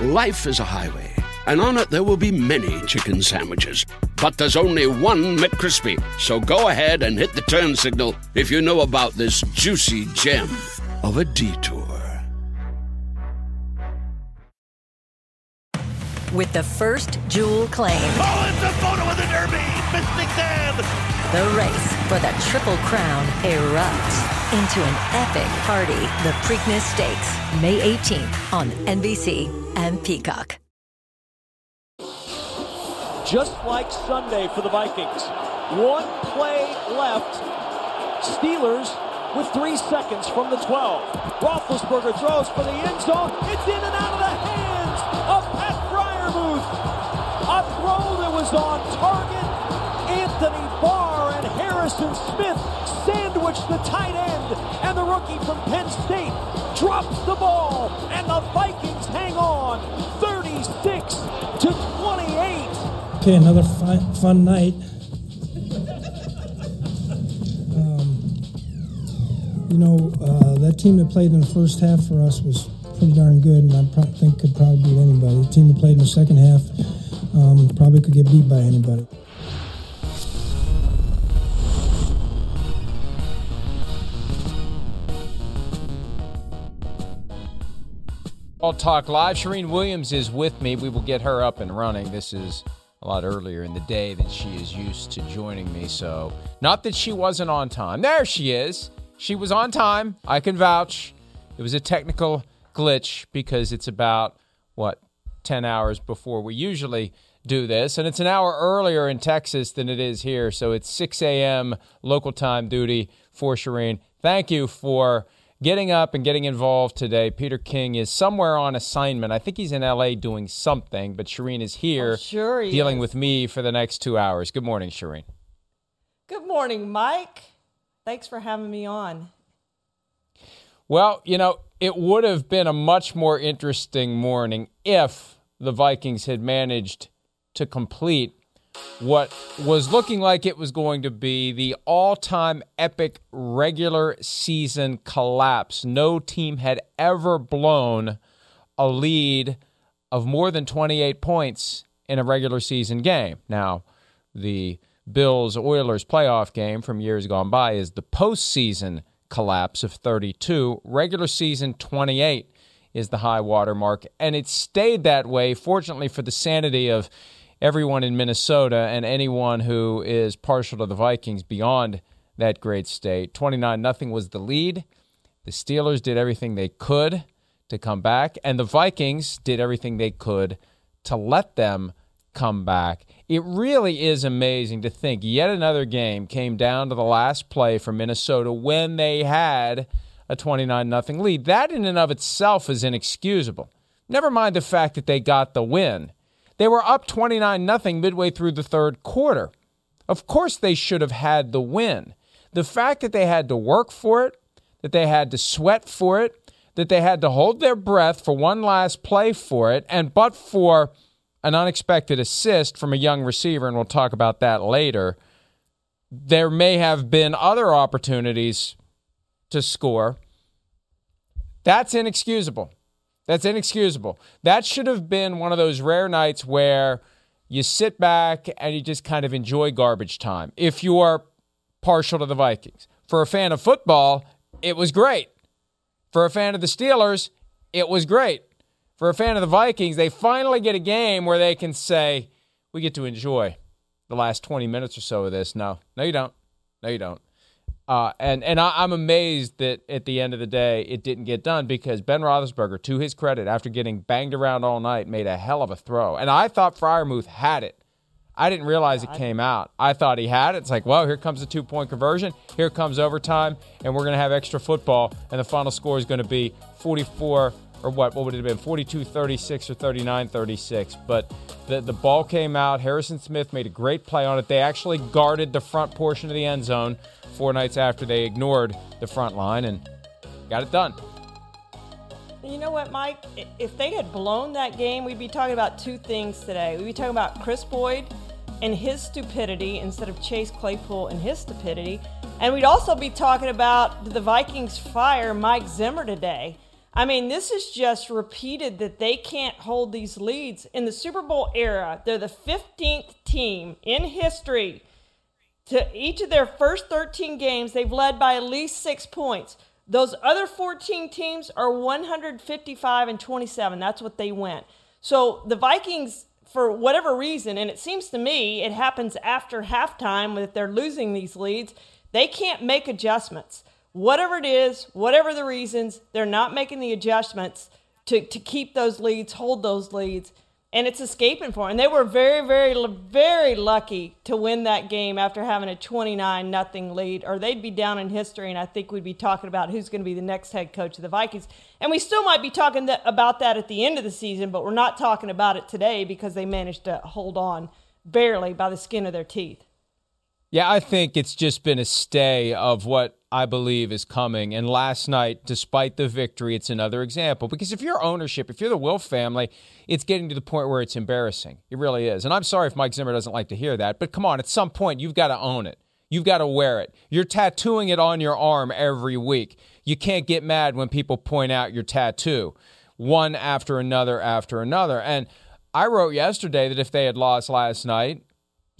Life is a highway, and on it there will be many chicken sandwiches. But there's only one McCrispy. So go ahead and hit the turn signal if you know about this juicy gem of a detour. With the first Jewel claim. Oh, it's a photo of the Derby! Mystic Dan! The race for the Triple Crown erupts into an epic party. The Preakness Stakes, May 18th on NBC and Peacock. Just like Sunday for the Vikings. One play left. Steelers with three seconds from the 12. Roethlisberger throws for the end zone. It's in and out of the hands of Pat Freiermuth. A throw that was on target. Anthony Barr and Harrison Smith sandwich the tight end. And the rookie from Penn State drops the ball. And the Vikings hang on 36 to 28. Okay, another fun, fun night. Um, you know, uh, that team that played in the first half for us was pretty darn good, and I pro- think could probably beat anybody. The team that played in the second half um, probably could get beat by anybody. Talk Live. Charean Williams is with me. We will get her up and running. This is a lot earlier in the day than she is used to joining me. So, not that she wasn't on time. There she is. She was on time. I can vouch. It was a technical glitch because it's about, what, 10 hours before we usually do this. And it's an hour earlier in Texas than it is here. So, it's 6 a.m. local time duty for Charean. Thank you for getting up and getting involved today. Peter King is somewhere on assignment. I think he's in LA doing something, but Charean is here Oh, sure he dealing is. with me for the next two hours. Good morning, Charean. Good morning, Mike. Thanks for having me on. Well, you know, it would have been a much more interesting morning if the Vikings had managed to complete what was looking like it was going to be the all time epic regular season collapse. No team had ever blown a lead of more than 28 points in a regular season game. Now, the Bills Oilers playoff game from years gone by is the postseason collapse of 32. Regular season 28 is the high water mark, and it stayed that way, fortunately, for the sanity of everyone in Minnesota and anyone who is partial to the Vikings beyond that great state. 29 nothing was the lead. The Steelers did everything they could to come back, and the Vikings did everything they could to let them come back. It really is amazing to think yet another game came down to the last play for Minnesota when they had a 29 nothing lead. That in and of itself is inexcusable. Never mind the fact that they got the win. They were up 29 nothing midway through the third quarter. Of course they should have had the win. The fact that they had to work for it, that they had to sweat for it, that they had to hold their breath for one last play for it, and but for an unexpected assist from a young receiver, and we'll talk about that later, there may have been other opportunities to score. That's inexcusable. That's inexcusable. That should have been one of those rare nights where you sit back and you just kind of enjoy garbage time. If you are partial to the Vikings. For a fan of football, it was great. For a fan of the Steelers, it was great. For a fan of the Vikings, they finally get a game where they can say, we get to enjoy the last 20 minutes or so of this. No, no, you don't. No, you don't. Uh, and and I, I'm amazed that at the end of the day it didn't get done because Ben Roethlisberger, to his credit, after getting banged around all night, made a hell of a throw. And I thought Freiermuth had it. I didn't realize it came out. I thought he had it. It's like, well, here comes the two point conversion. Here comes overtime, and we're going to have extra football, and the final score is going to be 44 or what, what would it have been, 42 36 or 39 36. But the, the ball came out. Harrison Smith made a great play on it. They actually guarded the front portion of the end zone four nights after they ignored the front line and got it done. You know what, Mike? If they had blown that game, we'd be talking about two things today. We'd be talking about Kris Boyd and his stupidity instead of Chase Claypool and his stupidity. And we'd also be talking about the Vikings fire Mike Zimmer today. I mean, this is just repeated that they can't hold these leads. In the Super Bowl era, they're the 15th team in history. To each of their first 13 games, they've led by at least six points. Those other 14 teams are 155 and 27. That's what they went. So the Vikings, for whatever reason, and it seems to me it happens after halftime that they're losing these leads, they can't make adjustments whatever it is, whatever the reasons, they're not making the adjustments to, to keep those leads, hold those leads, and it's escaping for them. And they were very, very, very lucky to win that game after having a 29 nothing lead, or they'd be down in history, and I think we'd be talking about who's going to be the next head coach of the Vikings. And we still might be talking that, about that at the end of the season, but we're not talking about it today because they managed to hold on barely by the skin of their teeth. Yeah, I think it's just been a stay of what I believe is coming. And last night, despite the victory, it's another example. Because if you're ownership, if you're the Wilf family, it's getting to the point where it's embarrassing. It really is. And I'm sorry if Mike Zimmer doesn't like to hear that, but come on, at some point, you've got to own it. You've got to wear it. You're tattooing it on your arm every week. You can't get mad when people point out your tattoo, one after another after another. And I wrote yesterday that if they had lost last night,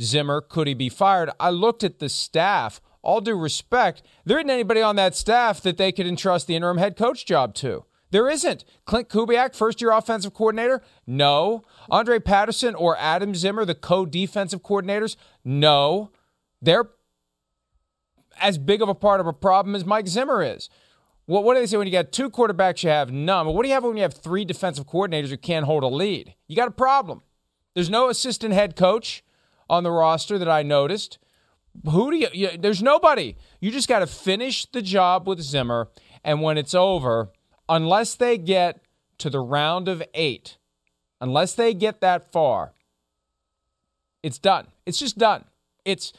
Zimmer, could he be fired? I looked at the staff. All due respect, there isn't anybody on that staff that they could entrust the interim head coach job to. There isn't. Klint Kubiak, first year offensive coordinator? No. Andre Patterson or Adam Zimmer, the co defensive coordinators? No. They're as big of a part of a problem as Mike Zimmer is. Well, what do they say when you got two quarterbacks, you have none? But what do you have when you have three defensive coordinators who can't hold a lead? You got a problem. There's no assistant head coach on the roster that I noticed. Who do you, you there's nobody. You just got to finish the job with Zimmer. And when it's over, unless they get to the round of eight, unless they get that far, it's done. It's just done. It's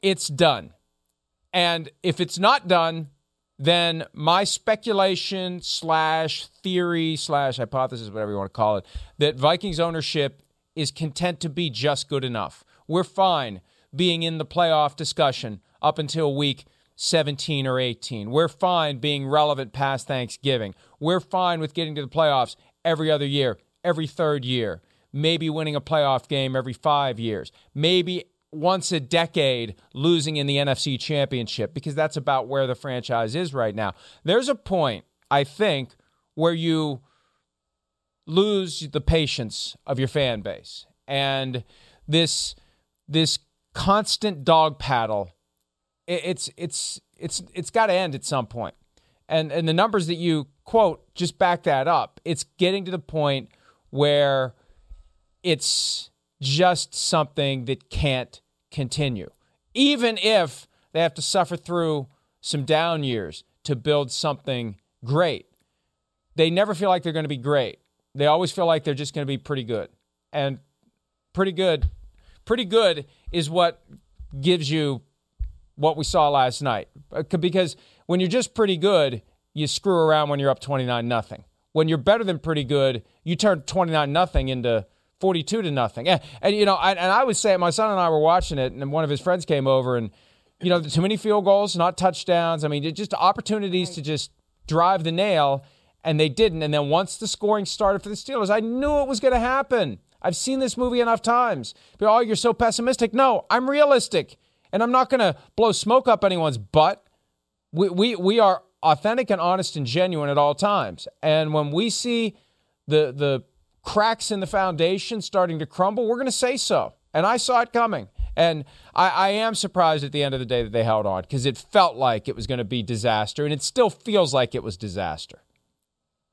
it's done. And if it's not done, then my speculation slash theory slash hypothesis, whatever you want to call it, that Vikings ownership is content to be just good enough. We're fine being in the playoff discussion up until week 17 or 18. We're fine being relevant past Thanksgiving. We're fine with getting to the playoffs every other year, every third year, maybe winning a playoff game every five years, maybe once a decade losing in the NFC championship, because that's about where the franchise is right now. There's a point, I think, where you lose the patience of your fan base. And this this constant dog paddle, it's it's it's it's got to end at some point. And and the numbers that you quote just back that up. It's getting to the point where it's just something that can't continue. Even if they have to suffer through some down years to build something great. They never feel like they're going to be great. They always feel like they're just going to be pretty good. And pretty good pretty good is what gives you what we saw last night. Uh, because when you're just pretty good, you screw around when you're up 29 nothing. When you're better than pretty good, you turn 29 nothing into 42 to nothing. And, and you know, I, and I would say my son and I were watching it, and one of his friends came over, and you know, too many field goals, not touchdowns. I mean, just opportunities to just drive the nail, and they didn't. And then once the scoring started for the Steelers, I knew it was going to happen. I've seen this movie enough times. But, oh, you're so pessimistic. No, I'm realistic. And I'm not going to blow smoke up anyone's butt. We, we, we are authentic and honest and genuine at all times. And when we see the, the cracks in the foundation starting to crumble, we're going to say so. And I saw it coming. And I, I, am surprised at the end of the day that they held on because it felt like it was going to be disaster, and it still feels like it was disaster.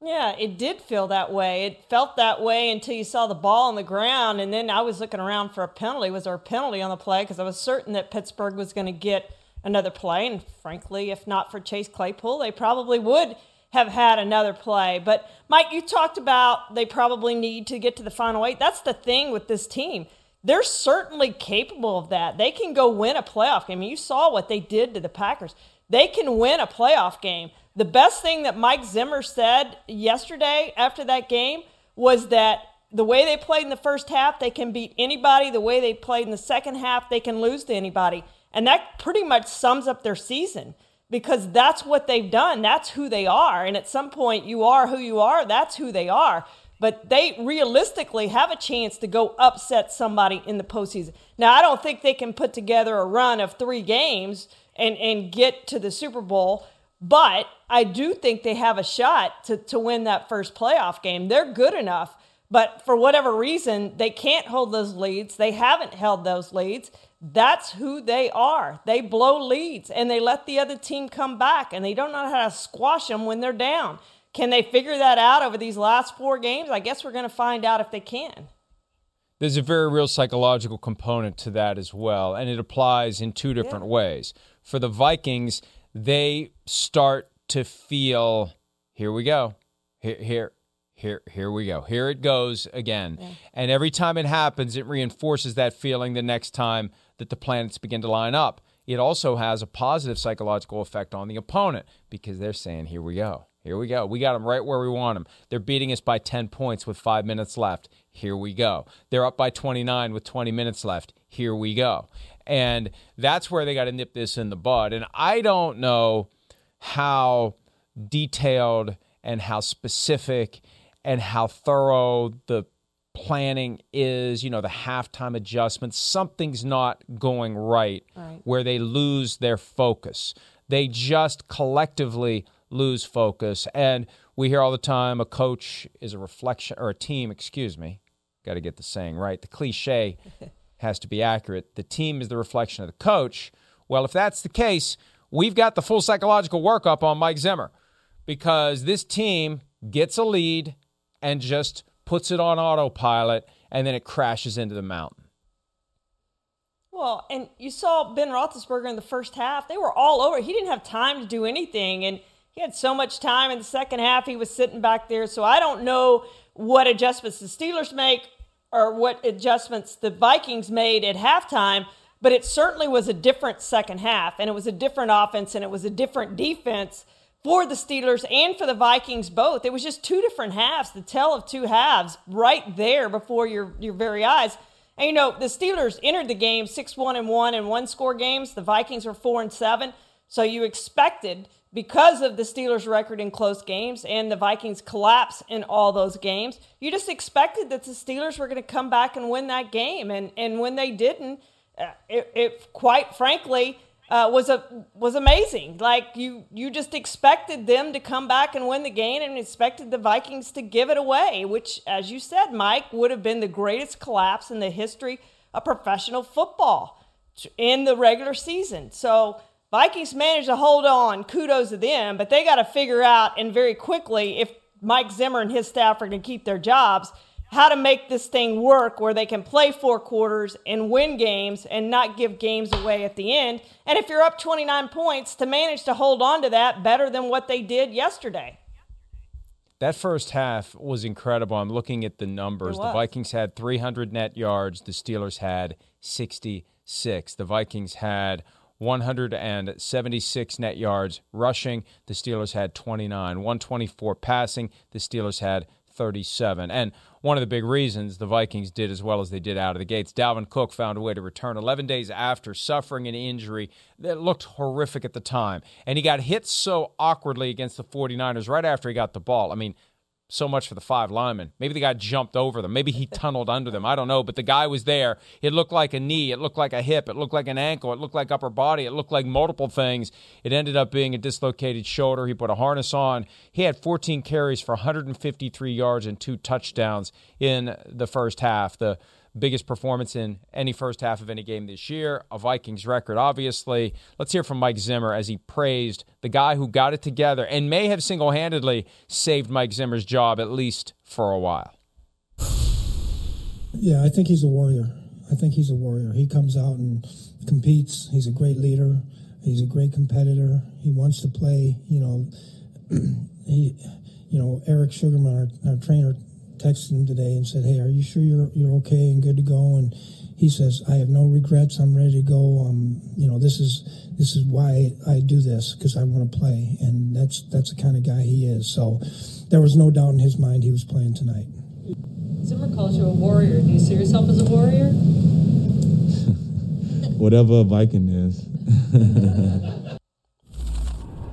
Yeah, it did feel that way. It felt that way until you saw the ball on the ground, and then I was looking around for a penalty. Was there a penalty on the play? Because I was certain that Pittsburgh was going to get another play, and frankly, if not for Chase Claypool, they probably would have had another play. But Mike, you talked about they probably need to get to the final eight. That's the thing with this team. They're certainly capable of that. They can go win a playoff game. You saw what they did to the Packers. They can win a playoff game. The best thing that Mike Zimmer said yesterday after that game was that the way they played in the first half, they can beat anybody. The way they played in the second half, they can lose to anybody. And that pretty much sums up their season because that's what they've done. That's who they are. And at some point, you are who you are. That's who they are. But they realistically have a chance to go upset somebody in the postseason. Now, I don't think they can put together a run of three games and, and get to the Super Bowl. But I do think they have a shot to, to win that first playoff game. They're good enough. But for whatever reason, they can't hold those leads. They haven't held those leads. That's who they are. They blow leads and they let the other team come back and they don't know how to squash them when they're down. Can they figure that out over these last four games? I guess we're going to find out if they can. There's a very real psychological component to that as well, and it applies in two different yeah. ways. For the Vikings, they start to feel here we go. Here, here, here here we go. Here it goes again. Yeah. and every time it happens it reinforces that feeling the next time that the planets begin to line up. It also has a positive psychological effect on the opponent because they're saying here we go. Here we go. We got them right where we want them they're beating us by 10 points with 5 minutes left. Here we go. They're up by 29 with 20 minutes left. Here we go and that's where they got to nip this in the bud and i don't know how detailed and how specific and how thorough the planning is, you know, the halftime adjustments, something's not going right, right, where they lose their focus. They just collectively lose focus. And we hear all the time a coach is a reflection, or a team, excuse me, got to get the saying right. The cliche has to be accurate. The team is the reflection of the coach. Well, if that's the case, we've got the full psychological workup on Mike Zimmer because this team gets a lead and just puts it on autopilot and then it crashes into the mountain. Well, and you saw Ben Roethlisberger in the first half. They were all over. He didn't have time to do anything, and he had so much time in the second half. He was sitting back there. So I don't know what adjustments the Steelers make or what adjustments the Vikings made at halftime, but it certainly was a different second half, and it was a different offense, and it was a different defense for the Steelers and for the Vikings both. It was just two different halves, the tell of two halves right there before your, your very eyes. And you know, the Steelers entered the game 6 1 and 1 in one score games. The Vikings were 4 and 7. So you expected, because of the Steelers' record in close games and the Vikings' collapse in all those games, you just expected that the Steelers were going to come back and win that game. And, and when they didn't, uh, it, it quite frankly, uh, was a was amazing. Like you you just expected them to come back and win the game, and expected the Vikings to give it away, which, as you said, Mike, would have been the greatest collapse in the history of professional football in the regular season. So Vikings managed to hold on. Kudos to them, but they got to figure out and very quickly if Mike Zimmer and his staff are going to keep their jobs how to make this thing work where they can play four quarters and win games and not give games away at the end. And if you're up 29 points, to manage to hold on to that better than what they did yesterday. That first half was incredible. I'm looking at the numbers. The Vikings had 300 net yards, the Steelers had 66. The Vikings had 176 net yards rushing, the Steelers had 29. 124 passing, the Steelers had 37. And one of the big reasons the Vikings did as well as they did out of the gates. Dalvin Cook found a way to return 11 days after suffering an injury that looked horrific at the time. And he got hit so awkwardly against the 49ers right after he got the ball. I mean, so much for the five linemen. Maybe the guy jumped over them. Maybe he tunneled under them. I don't know. But the guy was there. It looked like a knee. It looked like a hip. It looked like an ankle. It looked like upper body. It looked like multiple things. It ended up being a dislocated shoulder. He put a harness on. He had 14 carries for 153 yards and two touchdowns in the first half. The biggest performance in any first half of any game this year, a Vikings record, obviously. Let's hear from Mike Zimmer as he praised the guy who got it together and may have single handedly saved Mike Zimmer's job, at least for a while. Yeah, I think he's a warrior. I think he's a warrior. He comes out and competes. He's a great leader. He's a great competitor. He wants to play, you know. he, you know, Eric Sugarman, our, our trainer, texted him today and said, "Hey, are you sure you're you're okay and good to go?" And he says, "I have no regrets. I'm ready to go. Um, you know, this is this is why I do this because I want to play, and that's that's the kind of guy he is. So there was no doubt in his mind he was playing tonight." Zimmer calls you a warrior. Do you see yourself as a warrior? Whatever a Viking is.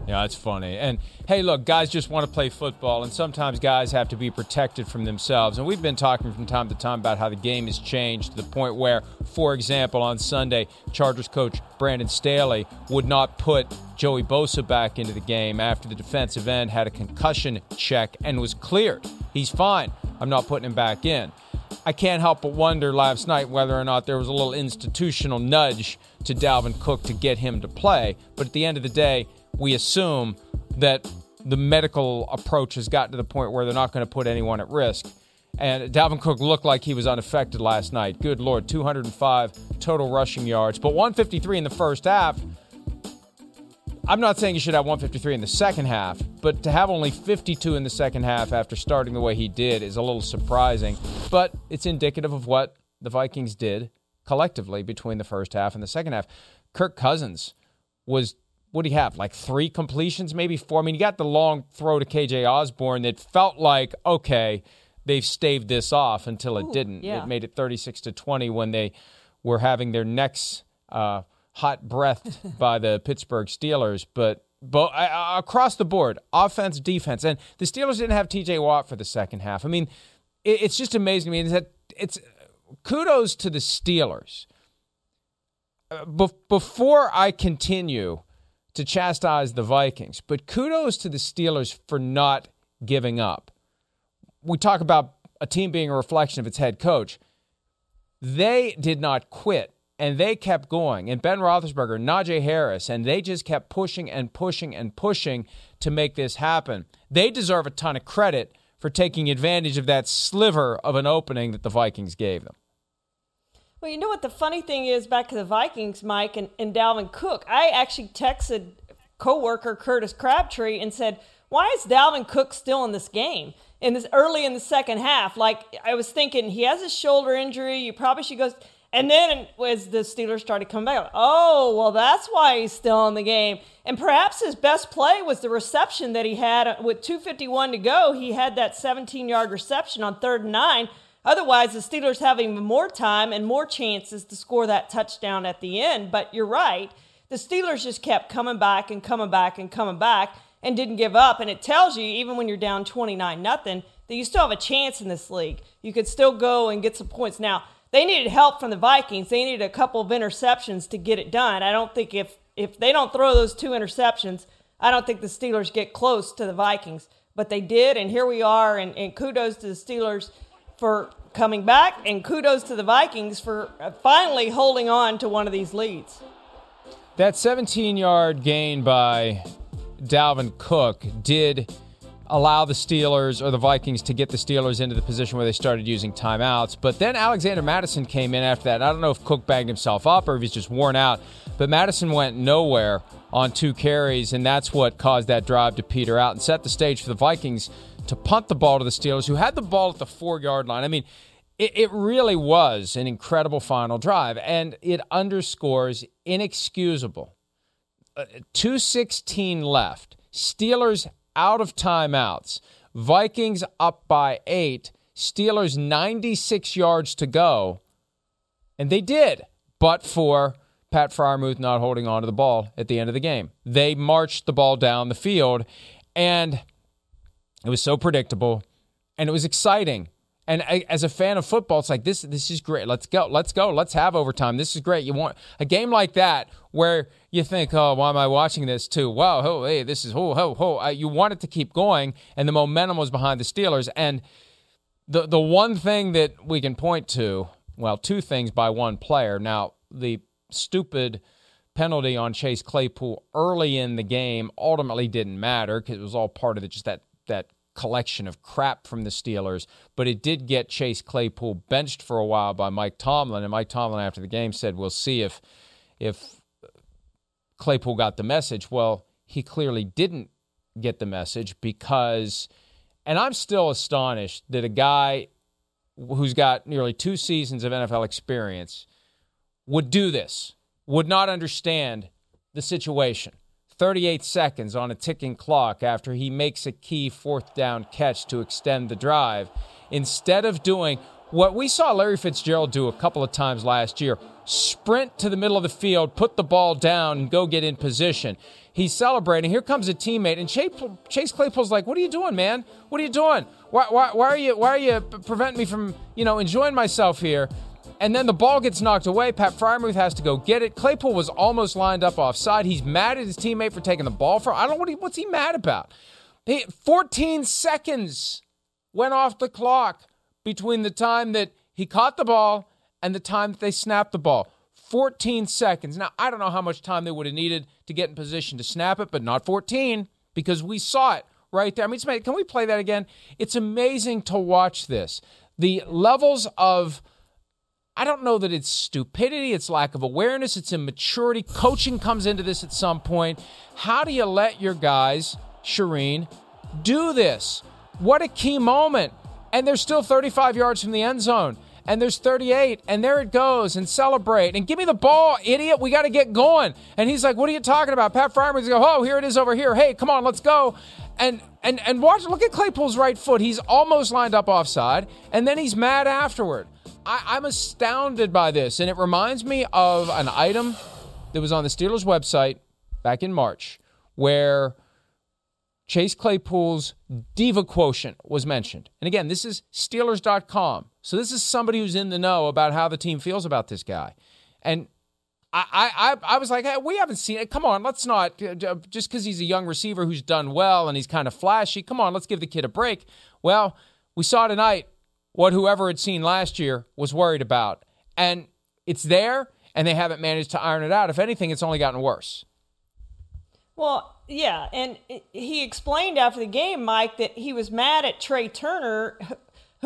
Yeah, it's funny. And hey, look, guys just want to play football, and sometimes guys have to be protected from themselves. And we've been talking from time to time about how the game has changed to the point where, for example, on Sunday, Chargers coach Brandon Staley would not put Joey Bosa back into the game after the defensive end had a concussion check and was cleared. He's fine. I'm not putting him back in. I can't help but wonder last night whether or not there was a little institutional nudge to Dalvin Cook to get him to play. But at the end of the day, we assume that the medical approach has gotten to the point where they're not going to put anyone at risk. And Dalvin Cook looked like he was unaffected last night. Good Lord, 205 total rushing yards, but 153 in the first half. I'm not saying he should have 153 in the second half, but to have only 52 in the second half after starting the way he did is a little surprising. But it's indicative of what the Vikings did collectively between the first half and the second half. Kirk Cousins was what do you have? Like three completions, maybe four. I mean, you got the long throw to KJ Osborn that felt like, okay, they've staved this off until it Ooh, didn't. yeah. It made it 36 to 20 when they were having their necks uh, hot breathed by the Pittsburgh Steelers. But but uh, across the board, offense, defense, and the Steelers didn't have T.J. Watt for the second half. I mean, it, it's just amazing to me that it's kudos to the Steelers. Uh, bef- before I continue to chastise the Vikings, but kudos to the Steelers for not giving up. We talk about a team being a reflection of its head coach. They did not quit and they kept going. And Ben Roethlisberger, Najee Harris, and they just kept pushing and pushing and pushing to make this happen. They deserve a ton of credit for taking advantage of that sliver of an opening that the Vikings gave them. Well, you know what the funny thing is back to the Vikings, Mike and, and Dalvin Cook. I actually texted coworker Curtis Crabtree and said, "Why is Dalvin Cook still in this game?" In this early in the second half, like I was thinking, he has a shoulder injury. You probably should go. And then as the Steelers started coming back, oh well, that's why he's still in the game. And perhaps his best play was the reception that he had uh, with 2:51 to go. He had that 17-yard reception on third and nine. Otherwise, the Steelers have even more time and more chances to score that touchdown at the end. But you're right. The Steelers just kept coming back and coming back and coming back and didn't give up. And it tells you, even when you're down 29 nothing, that you still have a chance in this league. You could still go and get some points. Now, they needed help from the Vikings. They needed a couple of interceptions to get it done. I don't think if if they don't throw those two interceptions, I don't think the Steelers get close to the Vikings. But they did, and here we are. And, and kudos to the Steelers for coming back, and kudos to the Vikings for uh, finally holding on to one of these leads. That 17 yard gain by Dalvin Cook did allow the Steelers or the Vikings to get the Steelers into the position where they started using timeouts. But then Alexander Mattison came in after that. I don't know if Cook banged himself up or if he's just worn out, but Mattison went nowhere on two carries, and that's what caused that drive to peter out and set the stage for the Vikings to punt the ball to the Steelers, who had the ball at the four yard line. I mean, it, it really was an incredible final drive, and it underscores inexcusable. Uh, 216 left. Steelers out of timeouts. Vikings up by eight. Steelers 96 yards to go. And they did, but for Pat Freiermuth not holding on to the ball at the end of the game. They marched the ball down the field, and it was so predictable, and it was exciting. And I, as a fan of football, it's like this. This is great. Let's go. Let's go. Let's have overtime. This is great. You want a game like that where you think, oh, why am I watching this too? Wow, oh, hey, this is oh, oh, oh. You want it to keep going, and the momentum was behind the Steelers. And the the one thing that we can point to, well, two things by one player. Now, the stupid penalty on Chase Claypool early in the game ultimately didn't matter because it was all part of it, just that that collection of crap from the Steelers, but it did get Chase Claypool benched for a while by Mike Tomlin, and Mike Tomlin after the game said, "We'll see if if Claypool got the message." Well, he clearly didn't get the message because, and I'm still astonished that a guy who's got nearly two seasons of NFL experience would do this, would not understand the situation. 38 seconds on a ticking clock after he makes a key fourth down catch to extend the drive. Instead of doing what we saw Larry Fitzgerald do a couple of times last year sprint to the middle of the field, put the ball down, and go get in position. He's celebrating. Here comes a teammate, and Chase Claypool's like, "What are you doing, man? What are you doing? Why, why, why are you why are you preventing me from you know enjoying myself here?" And then the ball gets knocked away. Pat Freiermuth has to go get it. Claypool was almost lined up offside. He's mad at his teammate for taking the ball for. I don't know what he, what's he mad about. He, 14 seconds went off the clock between the time that he caught the ball and the time that they snapped the ball. 14 seconds. Now, I don't know how much time they would have needed to get in position to snap it, but not 14 because we saw it right there. I mean, can we play that again? It's amazing to watch this. The levels of I don't know that it's stupidity, it's lack of awareness, it's immaturity. Coaching comes into this at some point. How do you let your guys, Charean, do this? What a key moment. And they're still 35 yards from the end zone. And there's 38, and there it goes, and celebrate. And give me the ball, idiot. We got to get going. And he's like, What are you talking about? Pat Freiermuth go, Oh, here it is over here. Hey, come on, let's go. And and and watch, look at Claypool's right foot. He's almost lined up offside, and then he's mad afterward. I, am astounded by this, and it reminds me of an item that was on the Steelers website back in March where Chase Claypool's diva quotient was mentioned. And again, this is Steelers.com. So this is somebody who's in the know about how the team feels about this guy. And I, I, I was like, hey, we haven't seen it. Come on, let's not, uh, just because he's a young receiver who's done well and he's kind of flashy, come on, let's give the kid a break. Well, we saw tonight what whoever had seen last year was worried about. And it's there, and they haven't managed to iron it out. If anything, it's only gotten worse. Well, yeah, and he explained after the game, Mike, that he was mad at Trai Turner,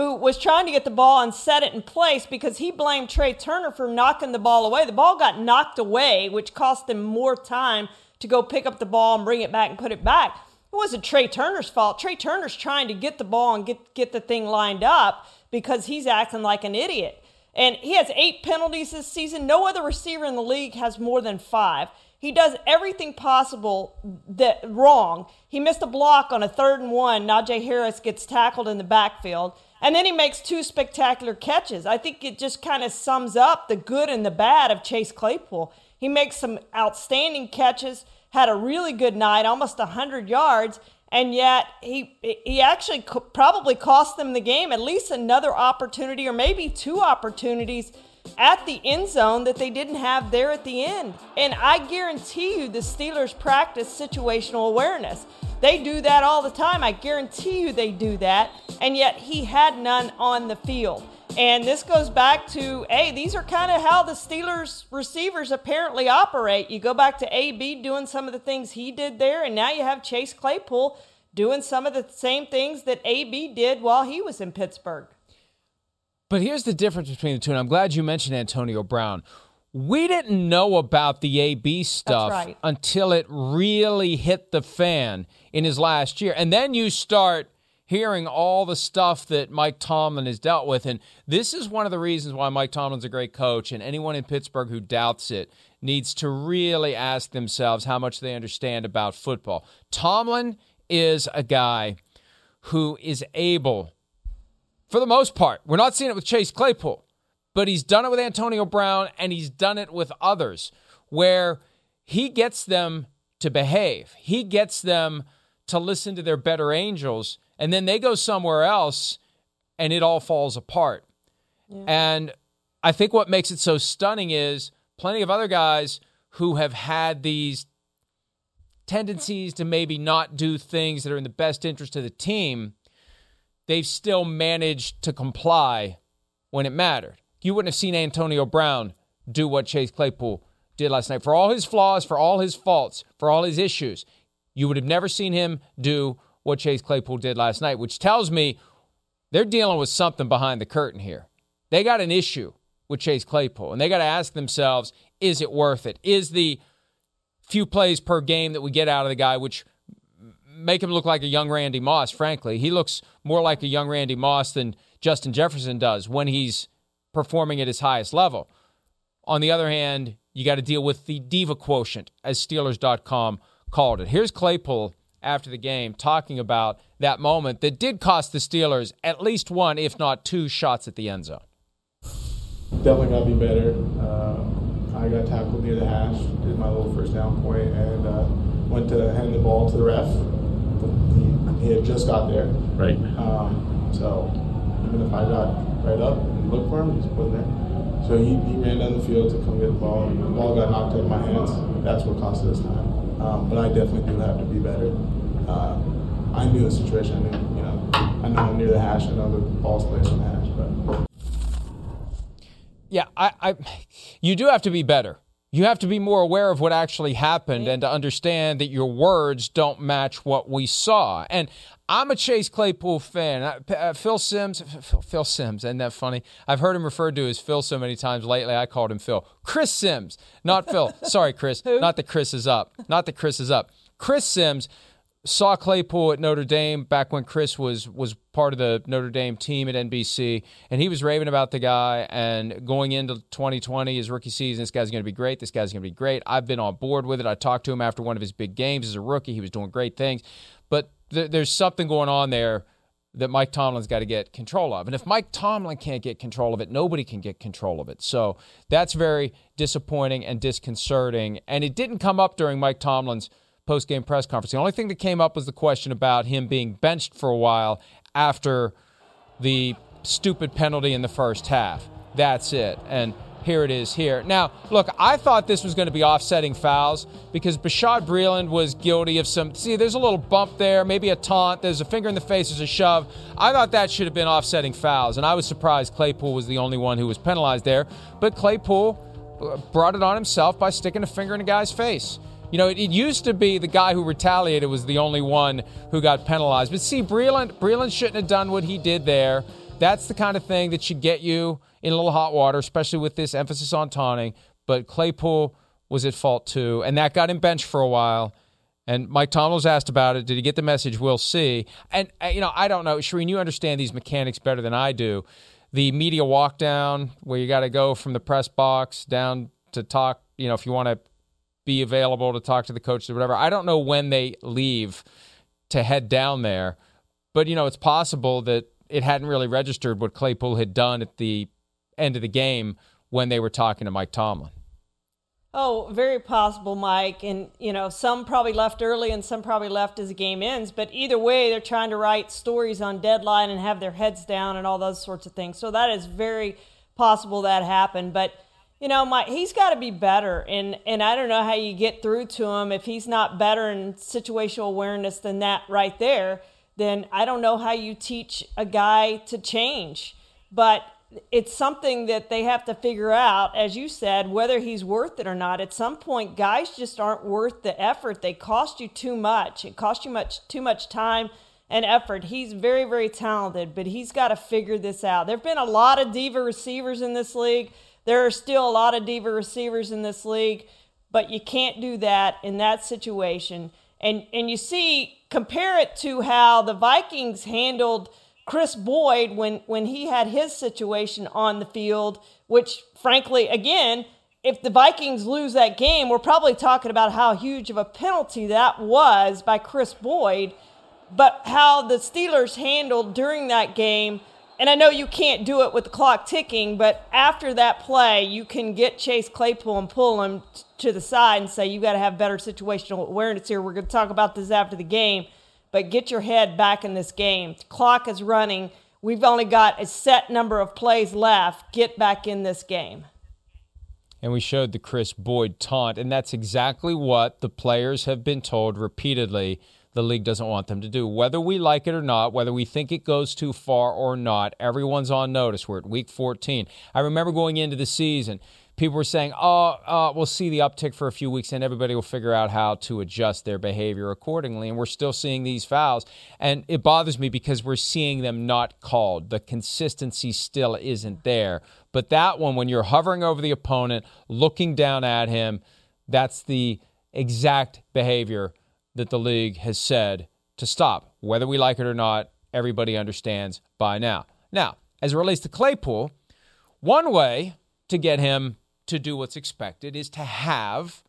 who was trying to get the ball and set it in place because he blamed Trai Turner for knocking the ball away. The ball got knocked away, which cost him more time to go pick up the ball and bring it back and put it back. It wasn't Trai Turner's fault. Trai Turner's trying to get the ball and get, get the thing lined up because he's acting like an idiot. And he has eight penalties this season. No other receiver in the league has more than five. He does everything possible that wrong. He missed a block on a third and one. Najee Harris gets tackled in the backfield. And then he makes two spectacular catches. I think it just kind of sums up the good and the bad of Chase Claypool. He makes some outstanding catches, had a really good night, almost 100 yards, and yet he he actually probably cost them the game at least another opportunity or maybe two opportunities at the end zone that they didn't have there at the end. And I guarantee you the Steelers practice situational awareness. They do that all the time. I guarantee you they do that. And yet he had none on the field. And this goes back to, hey, these are kind of how the Steelers receivers apparently operate. You go back to AB doing some of the things he did there, and now you have Chase Claypool doing some of the same things that AB did while he was in Pittsburgh. But here's the difference between the two, and I'm glad you mentioned Antonio Brown. We didn't know about the AB stuff right. until it really hit the fan in his last year. And then you start hearing all the stuff that Mike Tomlin has dealt with. And this is one of the reasons why Mike Tomlin's a great coach. And anyone in Pittsburgh who doubts it needs to really ask themselves how much they understand about football. Tomlin is a guy who is able, for the most part, we're not seeing it with Chase Claypool, but he's done it with Antonio Brown and he's done it with others where he gets them to behave. He gets them to listen to their better angels and then they go somewhere else and it all falls apart. Yeah. And I think what makes it so stunning is plenty of other guys who have had these tendencies to maybe not do things that are in the best interest of the team, they've still managed to comply when it mattered. You wouldn't have seen Antonio Brown do what Chase Claypool did last night. For all his flaws, for all his faults, for all his issues, you would have never seen him do what Chase Claypool did last night, which tells me they're dealing with something behind the curtain here. They got an issue with Chase Claypool, and they got to ask themselves, is it worth it? Is the few plays per game that we get out of the guy, which make him look like a young Randy Moss, frankly. He looks more like a young Randy Moss than Justin Jefferson does when he's performing at his highest level. On the other hand, you got to deal with the diva quotient, as Steelers.com called it. Here's Claypool after the game talking about that moment that did cost the Steelers at least one, if not two, shots at the end zone. Definitely got to be better. Uh, I got tackled near the hash, did my little first down point, and uh, went to hand the ball to the ref. He, he had just got there. Right. Um, so even if I got right up and looked for him, he just wasn't there. So he, he ran down the field to come get the ball, and the ball got knocked out of my hands. That's what cost us time. Um, but I definitely do have to be better. Uh, I knew the situation. I knew, you know, I know I'm near the hash. I know the ball's placed on the hash, but yeah, I, I, you do have to be better. You have to be more aware of what actually happened and to understand that your words don't match what we saw. And I'm a Chase Claypool fan. Uh, Phil Simms, Phil, Phil Simms, isn't that funny? I've heard him referred to as Phil so many times lately. I called him Phil. Chris Simms, not Phil. Sorry, Chris. Not that Chris is up. Not that Chris is up. Chris Simms saw Claypool at Notre Dame back when Chris was was part of the Notre Dame team at NBC, and he was raving about the guy. And going into 2020, his rookie season, this guy's going to be great. This guy's going to be great. I've been on board with it. I talked to him after one of his big games as a rookie. He was doing great things, but th- there's something going on there that Mike Tomlin's got to get control of. And if Mike Tomlin can't get control of it, nobody can get control of it. So that's very disappointing and disconcerting. And it didn't come up during Mike Tomlin's post game press conference. The only thing that came up was the question about him being benched for a while after the stupid penalty in the first half. That's it. And here it is here. Now, look, I thought this was going to be offsetting fouls because Bashad Breeland was guilty of some. See, there's a little bump there, maybe a taunt. There's a finger in the face, there's a shove. I thought that should have been offsetting fouls, and I was surprised Claypool was the only one who was penalized there. But Claypool uh, brought it on himself by sticking a finger in a guy's face. You know, it, it, used to be the guy who retaliated was the only one who got penalized. But see, Breeland, Breeland shouldn't have done what he did there. That's the kind of thing that should get you in a little hot water, especially with this emphasis on taunting. But Claypool was at fault too, and that got him benched for a while. And Mike Tomlin was asked about it. Did he get the message? We'll see. And uh, you know, I don't know, Charean, you understand these mechanics better than I do. The media walk down, where you got to go from the press box down to talk. You know, if you want to be available to talk to the coaches or whatever. I don't know when they leave to head down there, but you know, it's possible that it hadn't really registered what Claypool had done at the end of the game when they were talking to Mike Tomlin. Oh, very possible, Mike. And, you know, some probably left early and some probably left as the game ends. But either way, they're trying to write stories on deadline and have their heads down and all those sorts of things. So that is very possible that happened. But you know, Mike, he's got to be better, and and I don't know how you get through to him if he's not better in situational awareness than that right there. Then I don't know how you teach a guy to change, but it's something that they have to figure out, as you said, whether he's worth it or not. At some point, guys just aren't worth the effort. They cost you too much. It costs you much too much time and effort. He's very, very talented, but he's got to figure this out. There have been a lot of diva receivers in this league there are still a lot of diva receivers in this league, but you can't do that in that situation. And and you see, compare it to how the Vikings handled Kris Boyd when when he had his situation on the field, which frankly, again, if the Vikings lose that game, we're probably talking about how huge of a penalty that was by Kris Boyd, but how the Steelers handled during that game and I know you can't do it with the clock ticking, but after that play, you can get Chase Claypool and pull him t- to the side and say, you got to have better situational awareness here. We're going to talk about this after the game, but get your head back in this game. The clock is running. We've only got a set number of plays left. Get back in this game. And we showed the Kris Boyd taunt, and that's exactly what the players have been told repeatedly the league doesn't want them to do. Whether we like it or not, whether we think it goes too far or not, everyone's on notice. We're at week 14. I remember going into the season, people were saying, oh, uh, we'll see the uptick for a few weeks and everybody will figure out how to adjust their behavior accordingly. And we're still seeing these fouls. And it bothers me because we're seeing them not called. The consistency still isn't there. But that one, when you're hovering over the opponent, looking down at him, that's the exact behavior that the league has said to stop. Whether we like it or not, everybody understands by now. Now, as it relates to Claypool, one way to get him to do what's expected is to have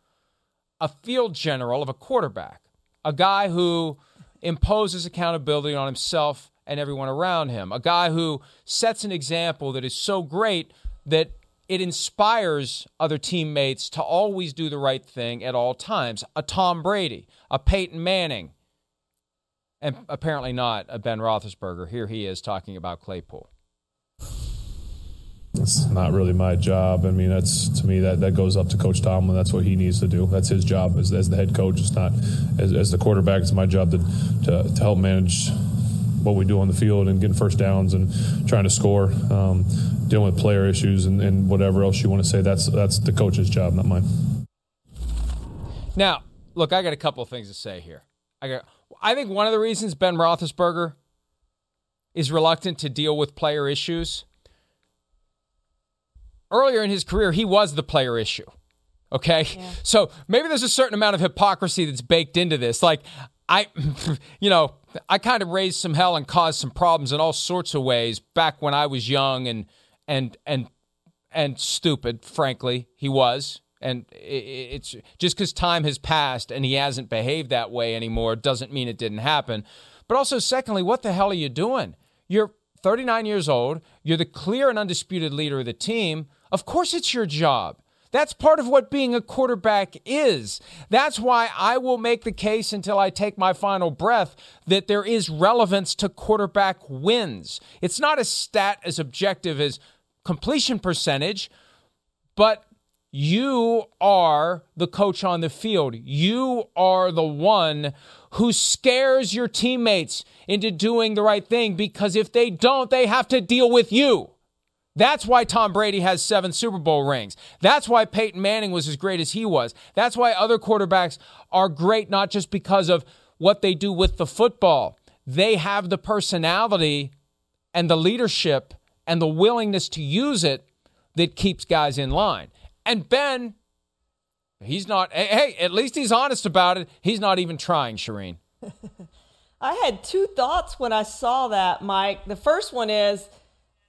a field general of a quarterback, a guy who imposes accountability on himself and everyone around him, a guy who sets an example that is so great that it inspires other teammates to always do the right thing at all times. A Tom Brady, a Peyton Manning, and apparently not a Ben Roethlisberger. Here he is talking about Claypool. It's not really my job. I mean, that's to me that, that goes up to Coach Tomlin. That's what he needs to do. That's his job as, as the head coach. It's not as, as the quarterback. It's my job to, to, to help manage what we do on the field and getting first downs and trying to score, um, dealing with player issues and, and whatever else you want to say. That's that's the coach's job, not mine. Now, look, I got a couple of things to say here. I got. I think one of the reasons Ben Roethlisberger is reluctant to deal with player issues earlier in his career, he was the player issue. Okay. Yeah. So maybe there's a certain amount of hypocrisy that's baked into this. Like, I, you know, I kind of raised some hell and caused some problems in all sorts of ways back when I was young and, and, and, and stupid, frankly, he was. And it's just because time has passed and he hasn't behaved that way anymore doesn't mean it didn't happen. But also, secondly, what the hell are you doing? You're 39 years old. You're the clear and undisputed leader of the team. Of course, it's your job. That's part of what being a quarterback is. That's why I will make the case until I take my final breath that there is relevance to quarterback wins. It's not a stat as objective as completion percentage, but you are the coach on the field. You are the one who scares your teammates into doing the right thing because if they don't, they have to deal with you. That's why Tom Brady has seven Super Bowl rings. That's why Peyton Manning was as great as he was. That's why other quarterbacks are great, not just because of what they do with the football. They have the personality and the leadership and the willingness to use it that keeps guys in line. And Ben, he's not, hey, at least he's honest about it. He's not even trying, Charean. I had two thoughts when I saw that, Mike. The first one is,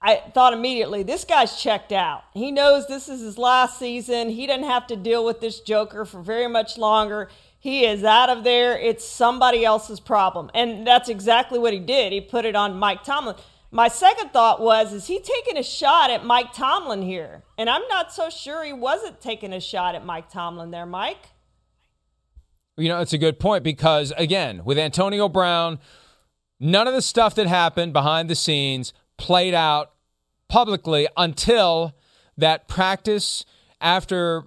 I thought immediately, this guy's checked out. He knows this is his last season. He doesn't have to deal with this Joker for very much longer. He is out of there. It's somebody else's problem. And that's exactly what he did. He put it on Mike Tomlin. My second thought was, is he taking a shot at Mike Tomlin here? And I'm not so sure he wasn't taking a shot at Mike Tomlin there, Mike. You know, it's a good point because, again, with Antonio Brown, none of the stuff that happened behind the scenes played out publicly until that practice after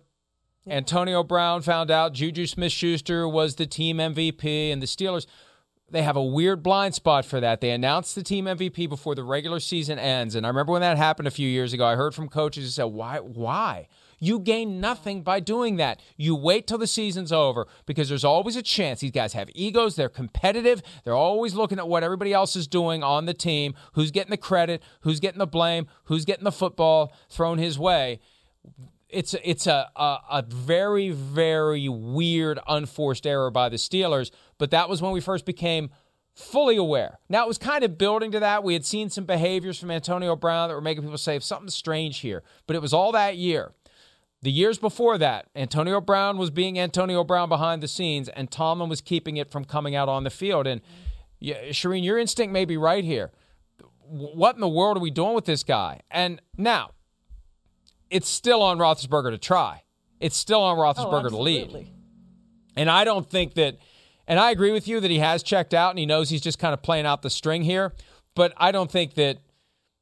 Antonio Brown found out Juju Smith Schuster was the team MVP and the Steelers. They have a weird blind spot for that. They announced the team MVP before the regular season ends. And I remember when that happened a few years ago, I heard from coaches who said, Why? Why? You gain nothing by doing that. You wait till the season's over because there's always a chance. These guys have egos. They're competitive. They're always looking at what everybody else is doing on the team who's getting the credit, who's getting the blame, who's getting the football thrown his way. It's, it's a, a, a very, very weird, unforced error by the Steelers, but that was when we first became fully aware. Now, it was kind of building to that. We had seen some behaviors from Antonio Brown that were making people say something's strange here, but it was all that year. The years before that, Antonio Brown was being Antonio Brown behind the scenes, and Tomlin was keeping it from coming out on the field. And yeah, Charean, your instinct may be right here. What in the world are we doing with this guy? And now, it's still on Roethlisberger to try. It's still on Roethlisberger oh, to lead. And I don't think that, and I agree with you that he has checked out and he knows he's just kind of playing out the string here, but I don't think that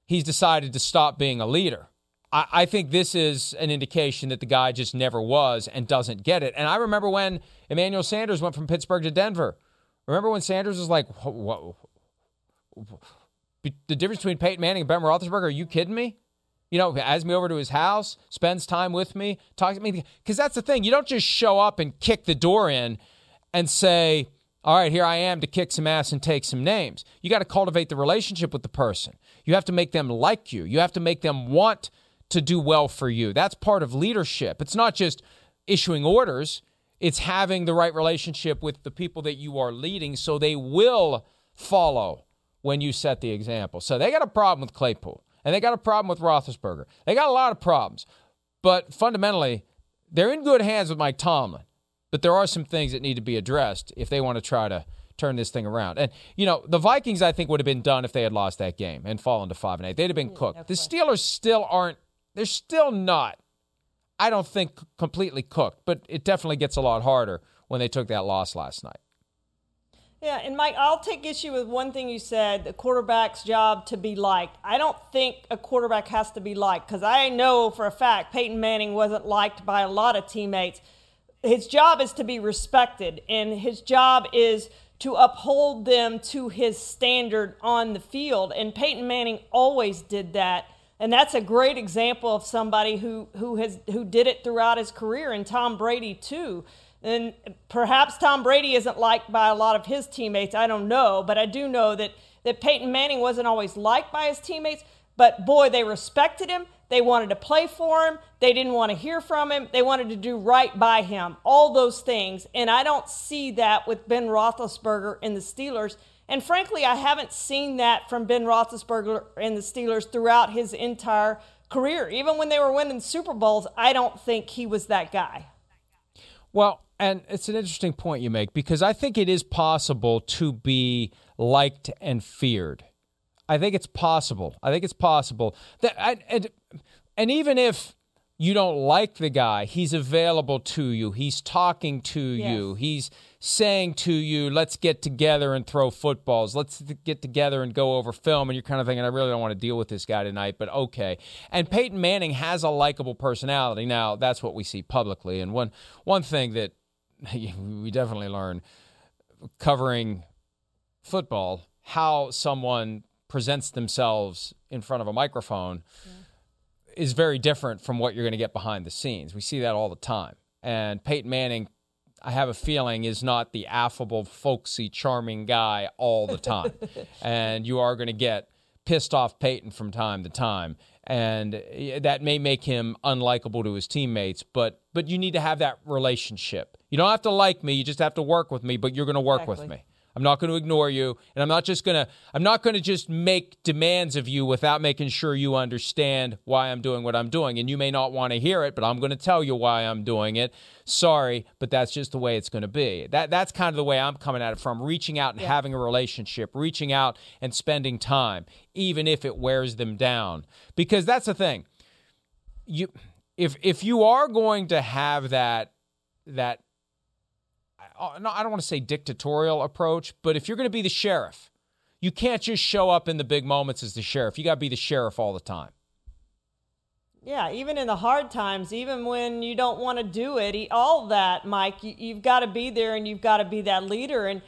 he's decided to stop being a leader. I, I think this is an indication that the guy just never was and doesn't get it. And I remember when Emmanuel Sanders went from Pittsburgh to Denver. Remember when Sanders was like, what, what, the difference between Peyton Manning and Ben Roethlisberger? Are you kidding me? You know, has me over to his house, spends time with me, talks to me. Because that's the thing. You don't just show up and kick the door in and say, all right, here I am to kick some ass and take some names. You got to cultivate the relationship with the person. You have to make them like you. You have to make them want to do well for you. That's part of leadership. It's not just issuing orders, It's having the right relationship with the people that you are leading so they will follow when you set the example. So they got a problem with Claypool and they got a problem with Roethlisberger. They got a lot of problems. But fundamentally, they're in good hands with Mike Tomlin. But there are some things that need to be addressed if they want to try to turn this thing around. And you know, the Vikings I think would have been done if they had lost that game and fallen to 5 and 8. They'd have been cooked. The Steelers still aren't they're still not I don't think completely cooked, but it definitely gets a lot harder when they took that loss last night. Yeah, and Mike, I'll take issue with one thing you said the quarterback's job to be liked. I don't think a quarterback has to be liked because I know for a fact Peyton Manning wasn't liked by a lot of teammates. His job is to be respected, and his job is to uphold them to his standard on the field. And Peyton Manning always did that. And that's a great example of somebody who, who has who did it throughout his career, and Tom Brady too. And perhaps Tom Brady isn't liked by a lot of his teammates. I don't know, but I do know that that Peyton Manning wasn't always liked by his teammates. But boy, they respected him. They wanted to play for him. They didn't want to hear from him. They wanted to do right by him. All those things. And I don't see that with Ben Roethlisberger and the Steelers. And frankly, I haven't seen that from Ben Roethlisberger and the Steelers throughout his entire career. Even when they were winning Super Bowls, I don't think he was that guy. Well, and it's an interesting point you make because I think it is possible to be liked and feared. I think it's possible. I think it's possible that, I, and and even if you don't like the guy, he's available to you. He's talking to yes. you. He's saying to you, let's get together and throw footballs. Let's get together and go over film. And you're kind of thinking, I really don't want to deal with this guy tonight, but okay. And Peyton Manning has a likable personality. Now, that's what we see publicly. And one, one thing that we definitely learn covering football, how someone presents themselves in front of a microphone yeah. is very different from what you're going to get behind the scenes. We see that all the time. And Peyton Manning I have a feeling, is not the affable, folksy, charming guy all the time. and you are going to get pissed off Peyton from time to time. And eh, that may make him unlikable to his teammates, but but you need to have that relationship. You don't have to like me, you just have to work with me, but you're going to work exactly. with me. I'm not going to ignore you, and I'm not just going to I'm not going to just make demands of you without making sure you understand why I'm doing what I'm doing. And you may not want to hear it, but I'm going to tell you why I'm doing it. Sorry, but that's just the way it's going to be. That that's kind of the way I'm coming at it from reaching out and yeah. having a relationship, reaching out and spending time, even if it wears them down. Because that's the thing. You if if you are going to have that that Uh, no, I don't want to say dictatorial approach, but if you're going to be the sheriff, you can't just show up in the big moments as the sheriff. You got to be the sheriff all the time. Yeah, even in the hard times, even when you don't want to do it, all that, Mike, you, have got to be there and you've got to be that leader. And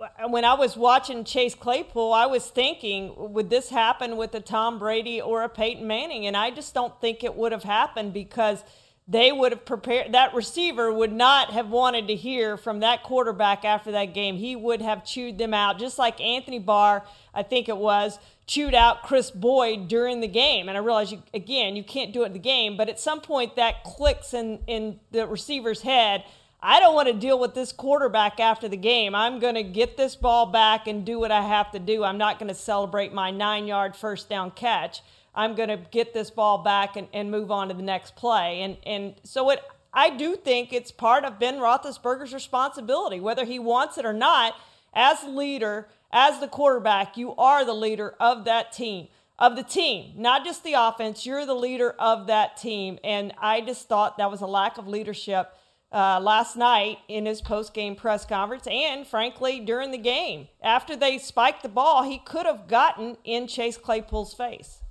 uh, when I was watching Chase Claypool, I was thinking, would this happen with a Tom Brady or a Peyton Manning? And I just don't think it would have happened because – they would have prepared that receiver would not have wanted to hear from that quarterback after that game. He would have chewed them out, just like Anthony Barr, I think it was, chewed out Kris Boyd during the game. And I realize you again, you can't do it in the game, but at some point that clicks in, in the receiver's head. I don't want to deal with this quarterback after the game. I'm going to get this ball back and do what I have to do. I'm not going to celebrate my nine yard first down catch. I'm going to get this ball back and, and move on to the next play. And, and so it, I do think it's part of Ben Roethlisberger's responsibility, whether he wants it or not. As leader, as the quarterback, you are the leader of that team, of the team, not just the offense. You're the leader of that team. And I just thought that was a lack of leadership uh, last night in his post game press conference and, frankly, during the game. After they spiked the ball, he could have gotten in Chase Claypool's face.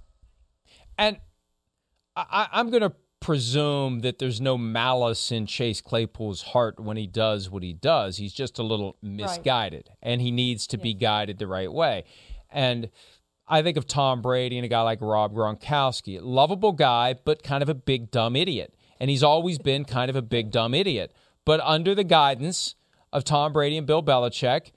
And I, I'm going to presume that there's no malice in Chase Claypool's heart when he does what he does. He's just a little misguided, right. and he needs to be guided the right way. And I think of Tom Brady and a guy like Rob Gronkowski, lovable guy, but kind of a big dumb idiot. And he's always been kind of a big dumb idiot. But under the guidance of Tom Brady and Bill Belichick,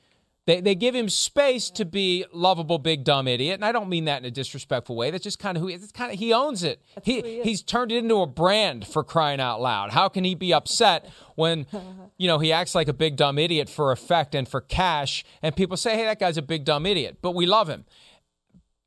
They, they give him space to be lovable big dumb idiot, and I don't mean that in a disrespectful way. That's just kind of who he is. It's kind of he owns it. He, he he's turned it into a brand for crying out loud. How can he be upset when you know he acts like a big dumb idiot for effect and for cash, and people say, "Hey, that guy's a big dumb idiot," but we love him.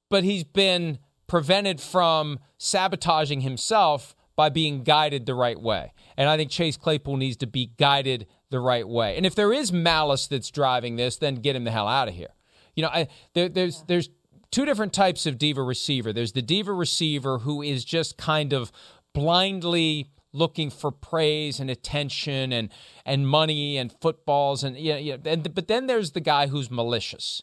But he's been prevented from sabotaging himself by being guided the right way. And I think Chase Claypool needs to be guided the right way. And if there is malice that's driving this, then get him the hell out of here. You know, I, there, there's there's two different types of diva receiver. There's the diva receiver who is just kind of blindly looking for praise and attention and and money and footballs and yeah, yeah. And, but then there's the guy who's malicious.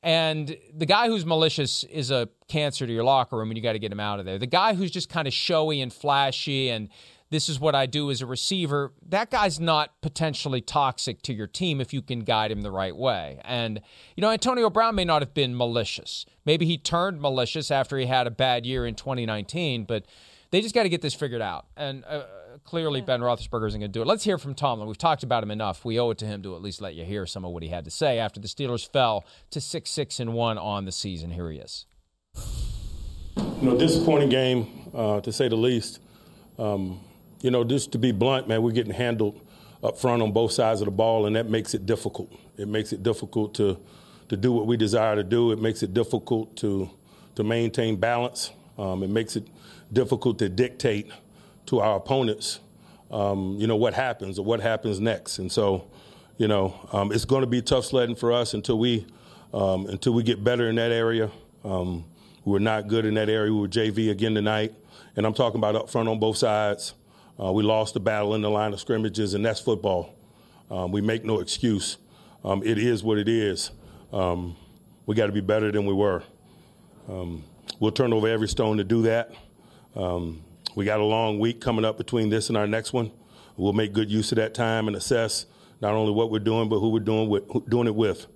And the guy who's malicious is a cancer to your locker room, and you got to get him out of there. The guy who's just kind of showy and flashy and this is what I do as a receiver, that guy's not potentially toxic to your team if you can guide him the right way. And, you know, Antonio Brown may not have been malicious. Maybe he turned malicious after he had a bad year in 2019, but they just got to get this figured out. And uh, clearly, Ben Roethlisberger isn't going to do it. Let's hear from Tomlin. We've talked about him enough. We owe it to him to at least let you hear some of what he had to say after the Steelers fell to 6 6 and 1 on the season. Here he is. You know, disappointing game, uh, to say the least. Um, you know, just to be blunt, man, we're getting handled up front on both sides of the ball, and that makes it difficult. It makes it difficult to to do what we desire to do. It makes it difficult to to maintain balance. Um, it makes it difficult to dictate to our opponents, um, you know, what happens or what happens next. And so, you know, um, it's going to be tough sledding for us until we um, until we get better in that area. Um, we're not good in that area. We were JV again tonight, and I'm talking about up front on both sides. Uh, we lost the battle in the line of scrimmages, and that's football. Um, we make no excuse. Um, it is what it is. Um, we got to be better than we were. Um, we'll turn over every stone to do that. Um, we got a long week coming up between this and our next one. We'll make good use of that time and assess not only what we're doing, but who we're doing, with, doing it with.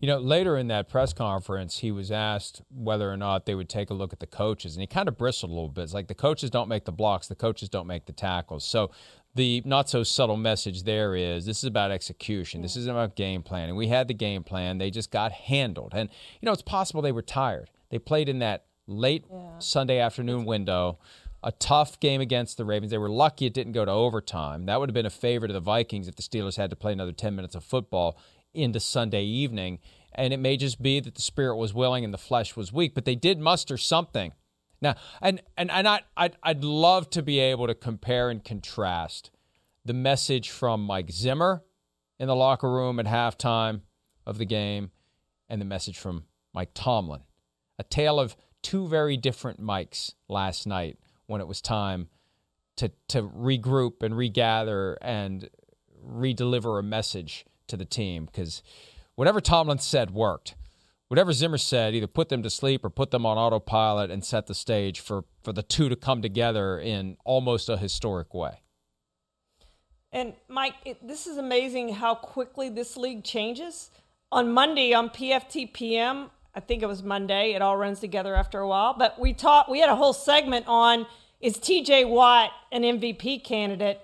You know, later in that press conference, he was asked whether or not they would take a look at the coaches, and he kind of bristled a little bit. It's like the coaches don't make the blocks, the coaches don't make the tackles. So the not so subtle message there is this is about execution. This isn't about game planning. We had the game plan, they just got handled. And, you know, it's possible they were tired. They played in that late yeah. Sunday afternoon window a tough game against the Ravens. They were lucky it didn't go to overtime. That would have been a favor to the Vikings if the Steelers had to play another 10 minutes of football into Sunday evening. And it may just be that the spirit was willing and the flesh was weak, but they did muster something. Now, and and, and I, I'd, I'd love to be able to compare and contrast the message from Mike Zimmer in the locker room at halftime of the game and the message from Mike Tomlin. A tale of two very different mics last night when it was time to, to regroup and regather and redeliver a message to the team because whatever Tomlin said worked. Whatever Zimmer said either put them to sleep or put them on autopilot and set the stage for, for the two to come together in almost a historic way. And Mike, it, this is amazing how quickly this league changes. On Monday on PFTPM, I think it was Monday, it all runs together after a while, but we taught we had a whole segment on is TJ Watt an MVP candidate?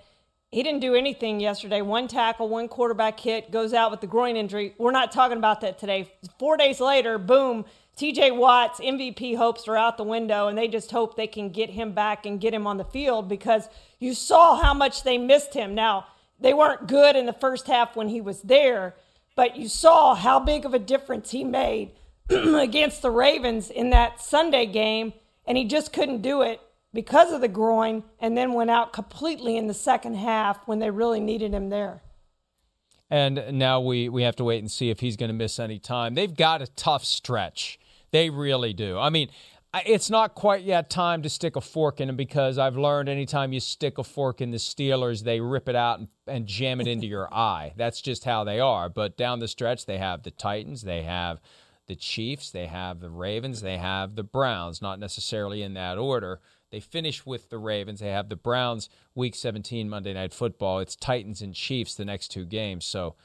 He didn't do anything yesterday. One tackle, one quarterback hit, goes out with the groin injury. We're not talking about that today. Four days later, boom, TJ Watt's MVP hopes are out the window, and they just hope they can get him back and get him on the field because you saw how much they missed him. Now, they weren't good in the first half when he was there, but you saw how big of a difference he made against the Ravens in that Sunday game, and he just couldn't do it because of the groin and then went out completely in the second half when they really needed him there. And now we, we have to wait and see if he's going to miss any time. They've got a tough stretch. They really do. I mean, it's not quite yet time to stick a fork in him because I've learned anytime you stick a fork in the Steelers, they rip it out and, and jam it into your eye. That's just how they are. But down the stretch, they have the Titans, they have the Chiefs, they have the Ravens, they have the Browns, not necessarily in that order. They finish with the Ravens. They have the Browns week 17 Monday Night Football. It's Titans and Chiefs the next two games. So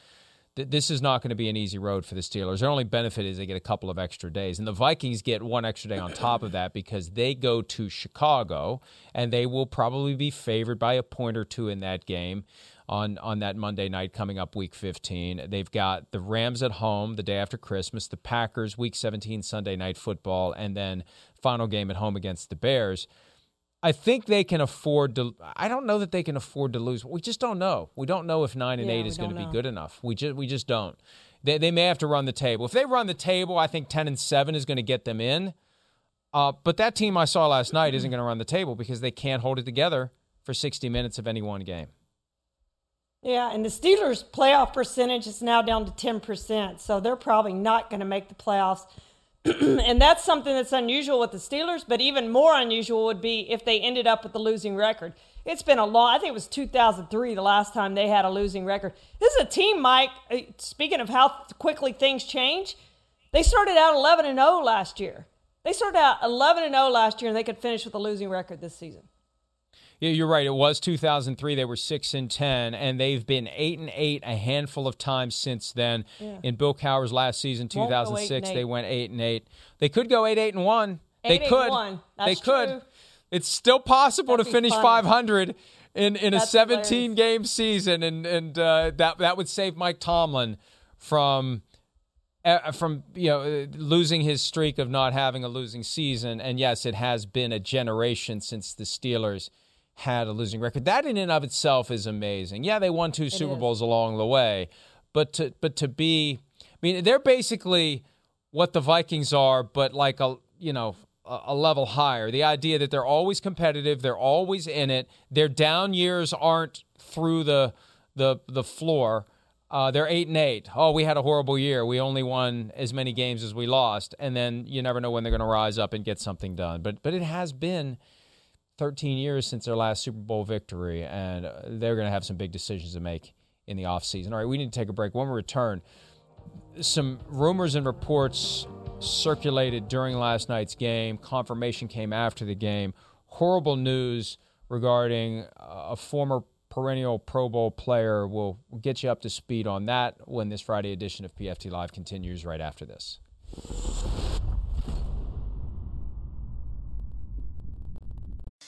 th- this is not going to be an easy road for the Steelers. Their only benefit is they get a couple of extra days. And the Vikings get one extra day on top of that because they go to Chicago and they will probably be favored by a point or two in that game. on on that Monday night coming up week 15. They've got the Rams at home the day after Christmas, the Packers week 17 Sunday night football and then final game at home against the Bears. I think they can afford to I don't know that they can afford to lose. We just don't know. We don't know if 9 and Yeah, 8 is going to be good enough. We just we just don't. They they may have to run the table. If they run the table, I think 10 and 7 is going to get them in. Uh, but that team I saw last night isn't going to run the table because they can't hold it together for 60 minutes of any one game. Yeah, and the Steelers' playoff percentage is now down to 10%, so they're probably not going to make the playoffs. and that's something that's unusual with the Steelers, but even more unusual would be if they ended up with a losing record. It's been a long, I think it was 2003 the last time they had a losing record. This is a team, Mike, uh, speaking of how quickly things change, they started out 11 and 0 last year. They started out 11 and 0 last year, and they could finish with a losing record this season. Yeah, you're right. It was 2003. They were six and ten, and they've been eight and eight a handful of times since then. Yeah. In Bill Cowher's last season, Won't go eight 2006, they eight. went eight and eight. They could go eight eight and one. They Eight, eight, could. one. They could. true. It's still possible That'd to finish funny. 500 in in a That's 17 game season, and and uh, that that would save Mike Tomlin from. Uh, from you know losing his streak of not having a losing season, and yes, it has been a generation since the Steelers had a losing record. That in and of itself is amazing. Yeah, they won two Super is. Bowls along the way, but to but to be, I mean, they're basically what the Vikings are, but like a you know a, a level higher. The idea that they're always competitive, they're always in it. Their down years aren't through the the the floor. Uh, they're eight and eight. Oh, we had a horrible year. We only won as many games as we lost, and then you never know when they're going to rise up and get something done. But but it has been 13 years since their last Super Bowl victory, and uh, they're going to have some big decisions to make in the offseason. All right, we need to take a break. When we return, some rumors and reports circulated during last night's game. Confirmation came after the game. Horrible news regarding uh, a former perennial Pro Bowl player. We'll get you up to speed on that when this Friday edition of PFT Live continues right after this.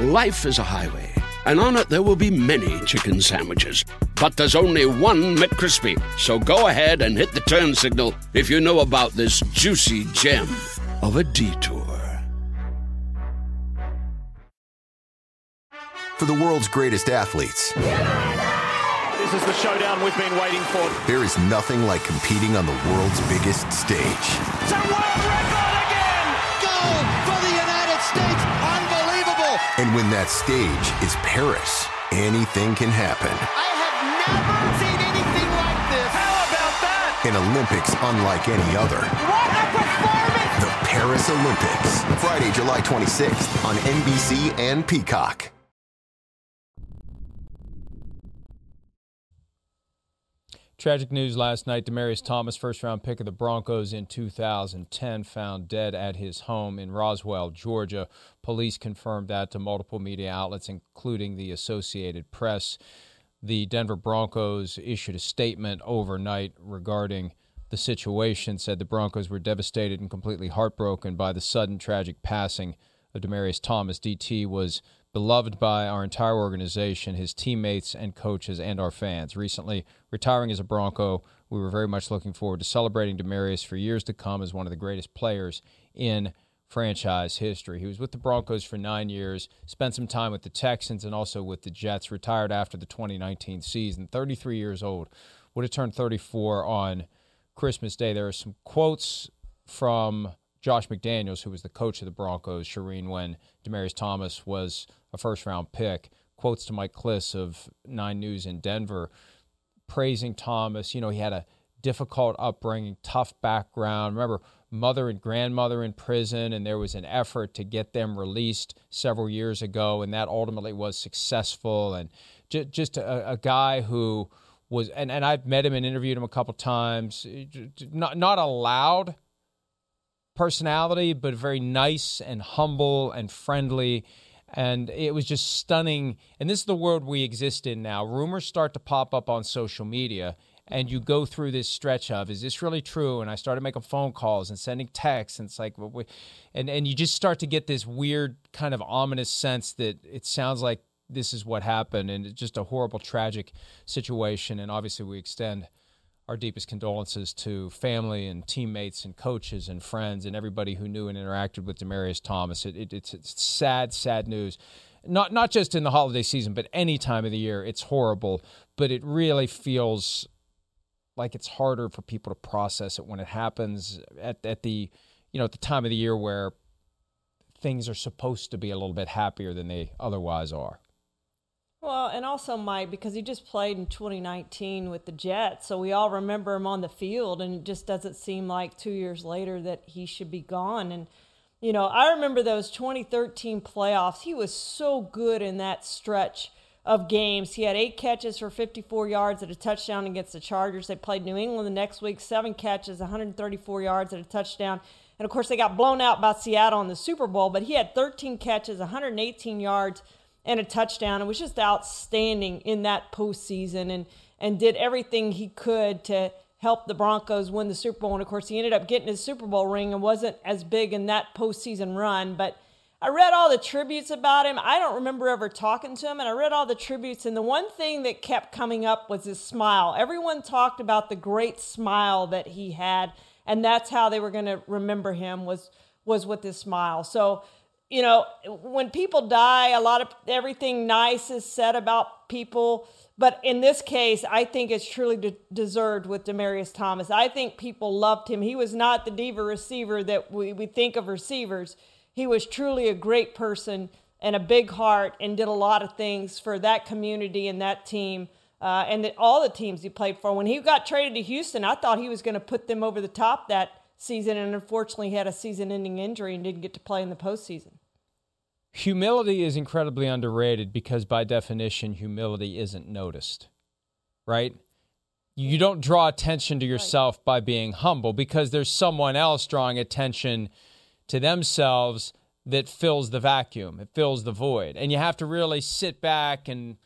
Life is a highway, and on it there will be many chicken sandwiches. But there's only one McCrispy. So go ahead and hit the turn signal if you know about this juicy gem of a detour. For the world's greatest athletes, This is the showdown we've been waiting for. there is nothing like competing on the world's biggest stage. And when that stage is Paris, anything can happen. I have never seen anything like this. How about that? An Olympics unlike any other. What a performance! The Paris Olympics, Friday, July 26th on NBC and Peacock. Tragic news last night. Demaryius Thomas, first round pick of the Broncos in 2010, found dead at his home in Roswell, Georgia. Police confirmed that to multiple media outlets, including the Associated Press. The Denver Broncos issued a statement overnight regarding the situation, said the Broncos were devastated and completely heartbroken by the sudden tragic passing of Demaryius Thomas. DT was beloved by our entire organization, his teammates and coaches, and our fans. Recently, retiring as a Bronco, we were very much looking forward to celebrating Demaryius for years to come as one of the greatest players in franchise history. He was with the Broncos for nine years, spent some time with the Texans and also with the Jets, retired after the 2019 season, 33 years old, would have turned 34 on Christmas Day. There are some quotes from Josh McDaniels, who was the coach of the Broncos, Charean, when Demaryius Thomas was a first round pick. Quotes to Mike Klis of Nine News in Denver, praising Thomas. You know, he had a difficult upbringing, tough background. Remember, mother and grandmother in prison, and there was an effort to get them released several years ago, and that ultimately was successful. And j- just a, a guy who was, and, and I've met him and interviewed him a couple times. Not not a loud personality, but very nice and humble and friendly. And it was just stunning. And this is the world we exist in now. Rumors start to pop up on social media, and you go through this stretch of, is this really true? And I started making phone calls and sending texts, and it's like, and and you just start to get this weird kind of ominous sense that it sounds like this is what happened, and it's just a horrible, tragic situation. And obviously, we extend our deepest condolences to family and teammates and coaches and friends and everybody who knew and interacted with Demaryius Thomas. It, it, it's, it's sad, sad news. Not not just in the holiday season, but any time of the year. It's horrible, but it really feels like it's harder for people to process it when it happens at, at the you know at the time of the year where things are supposed to be a little bit happier than they otherwise are. Well, and also Mike, because he just played in 2019 with the Jets, so we all remember him on the field, and it just doesn't seem like two years later that he should be gone. And you know, I remember those 2013 playoffs. He was so good in that stretch of games. He had eight catches for 54 yards at a touchdown against the Chargers. They played New England the next week, seven catches, 134 yards at a touchdown. And of course, they got blown out by Seattle in the Super Bowl, but he had 13 catches, 118 yards and a touchdown. It was just outstanding in that postseason and, and did everything he could to help the Broncos win the Super Bowl. And of course, he ended up getting his Super Bowl ring and wasn't as big in that postseason run. But I read all the tributes about him. I don't remember ever talking to him, and I read all the tributes. And the one thing that kept coming up was his smile. Everyone talked about the great smile that he had, and that's how they were going to remember him was was with his smile. So you know, when people die, a lot of everything nice is said about people. But in this case, I think it's truly de- deserved with Demaryius Thomas. I think people loved him. He was not the diva receiver that we, we think of receivers. He was truly a great person and a big heart and did a lot of things for that community and that team uh, and the, all the teams he played for. When he got traded to Houston, I thought he was going to put them over the top that season, and unfortunately, he had a season ending injury and didn't get to play in the postseason. Humility is incredibly underrated because, by definition, humility isn't noticed, right? You don't draw attention to yourself right. by being humble because there's someone else drawing attention to themselves that fills the vacuum, it fills the void. And you have to really sit back and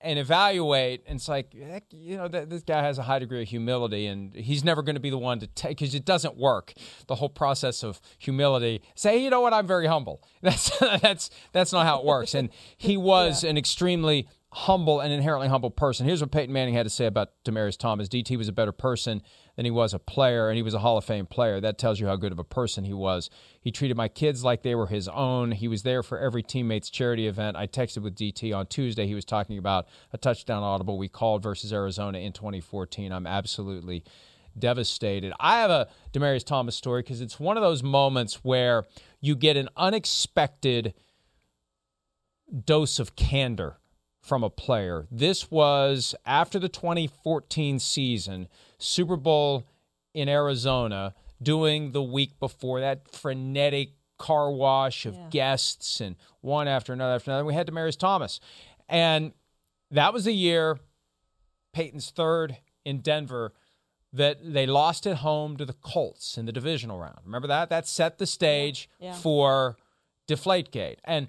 and evaluate. And it's like, heck, you know, th- this guy has a high degree of humility, and he's never going to be the one to take because it doesn't work. The whole process of humility. Say, you know what, I'm very humble. That's that's that's not how it works. And he was yeah. an extremely humble and inherently humble person. Here's what Peyton Manning had to say about Demaryius Thomas. DT was a better person than he was a player, and he was a Hall of Fame player. That tells you how good of a person he was. He treated my kids like they were his own. He was there for every teammate's charity event. I texted with DT on Tuesday. He was talking about a touchdown audible we called versus Arizona in 2014. I'm absolutely devastated. I have a Demaryius Thomas story because it's one of those moments where you get an unexpected dose of candor from a player. This was after the 2014 season, Super Bowl in Arizona, doing the week before that frenetic car wash of yeah. guests and one after another after another. We had Demaryius Thomas. And that was a year, Peyton's third in Denver, that they lost at home to the Colts in the divisional round. Remember that? That set the stage yeah. Yeah. for Deflategate. And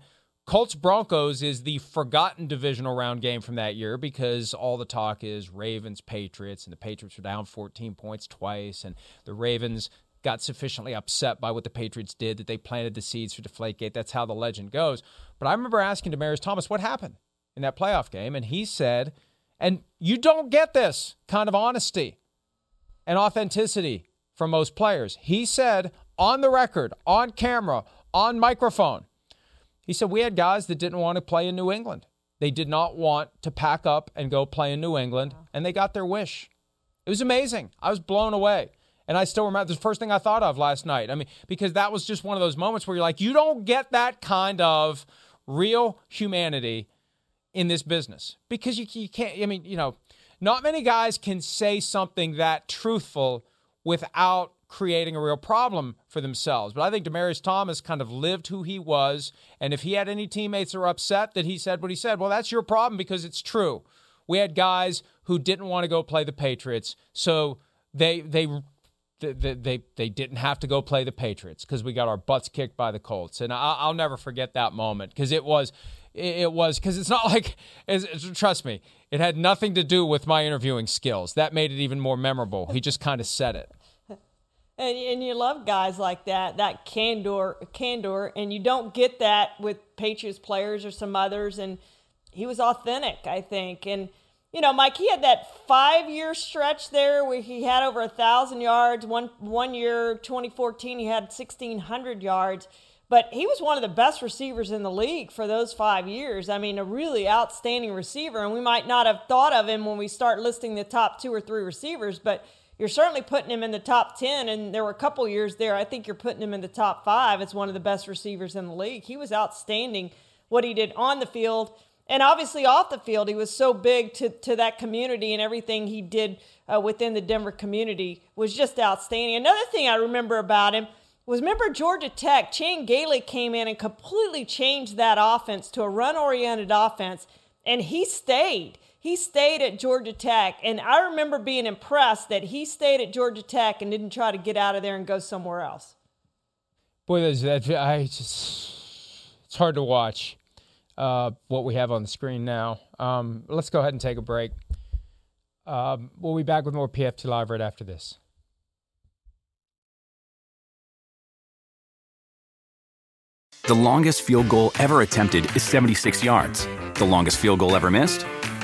Colts Broncos is the forgotten divisional round game from that year because all the talk is Ravens Patriots, and the Patriots were down 14 points twice, and the Ravens got sufficiently upset by what the Patriots did that they planted the seeds for Deflategate. That's how the legend goes. But I remember asking Demaryius Thomas what happened in that playoff game, and he said, and you don't get this kind of honesty and authenticity from most players. He said on the record, on camera, on microphone, he said, We had guys that didn't want to play in New England. They did not want to pack up and go play in New England, and they got their wish. It was amazing. I was blown away. And I still remember the first thing I thought of last night. I mean, because that was just one of those moments where you're like, you don't get that kind of real humanity in this business because you, you can't, I mean, you know, not many guys can say something that truthful without creating a real problem for themselves. But I think Demaryius Thomas kind of lived who he was. And if he had any teammates that were upset that he said what he said, well, that's your problem because it's true. We had guys who didn't want to go play the Patriots. So they, they, they, they, they didn't have to go play the Patriots because we got our butts kicked by the Colts. And I, will never forget that moment because it was, it was because it's not like it's, trust me it had nothing to do with my interviewing skills that made it even more memorable he just kind of said it and, and you love guys like that that candor candor and you don't get that with patriots players or some others and he was authentic i think and you know mike he had that five year stretch there where he had over a thousand yards one one year 2014 he had 1600 yards but he was one of the best receivers in the league for those five years. I mean, a really outstanding receiver. And we might not have thought of him when we start listing the top two or three receivers, but you're certainly putting him in the top 10. And there were a couple years there, I think you're putting him in the top five as one of the best receivers in the league. He was outstanding what he did on the field. And obviously, off the field, he was so big to, to that community, and everything he did uh, within the Denver community was just outstanding. Another thing I remember about him was remember Georgia Tech, Chan Gailey came in and completely changed that offense to a run oriented offense, and he stayed. He stayed at Georgia Tech, and I remember being impressed that he stayed at Georgia Tech and didn't try to get out of there and go somewhere else. Boy, that's that. I just it's hard to watch uh, what we have on the screen now. Um, let's go ahead and take a break. Um, we'll be back with more PFT Live right after this. The longest field goal ever attempted is 76 yards. The longest field goal ever missed?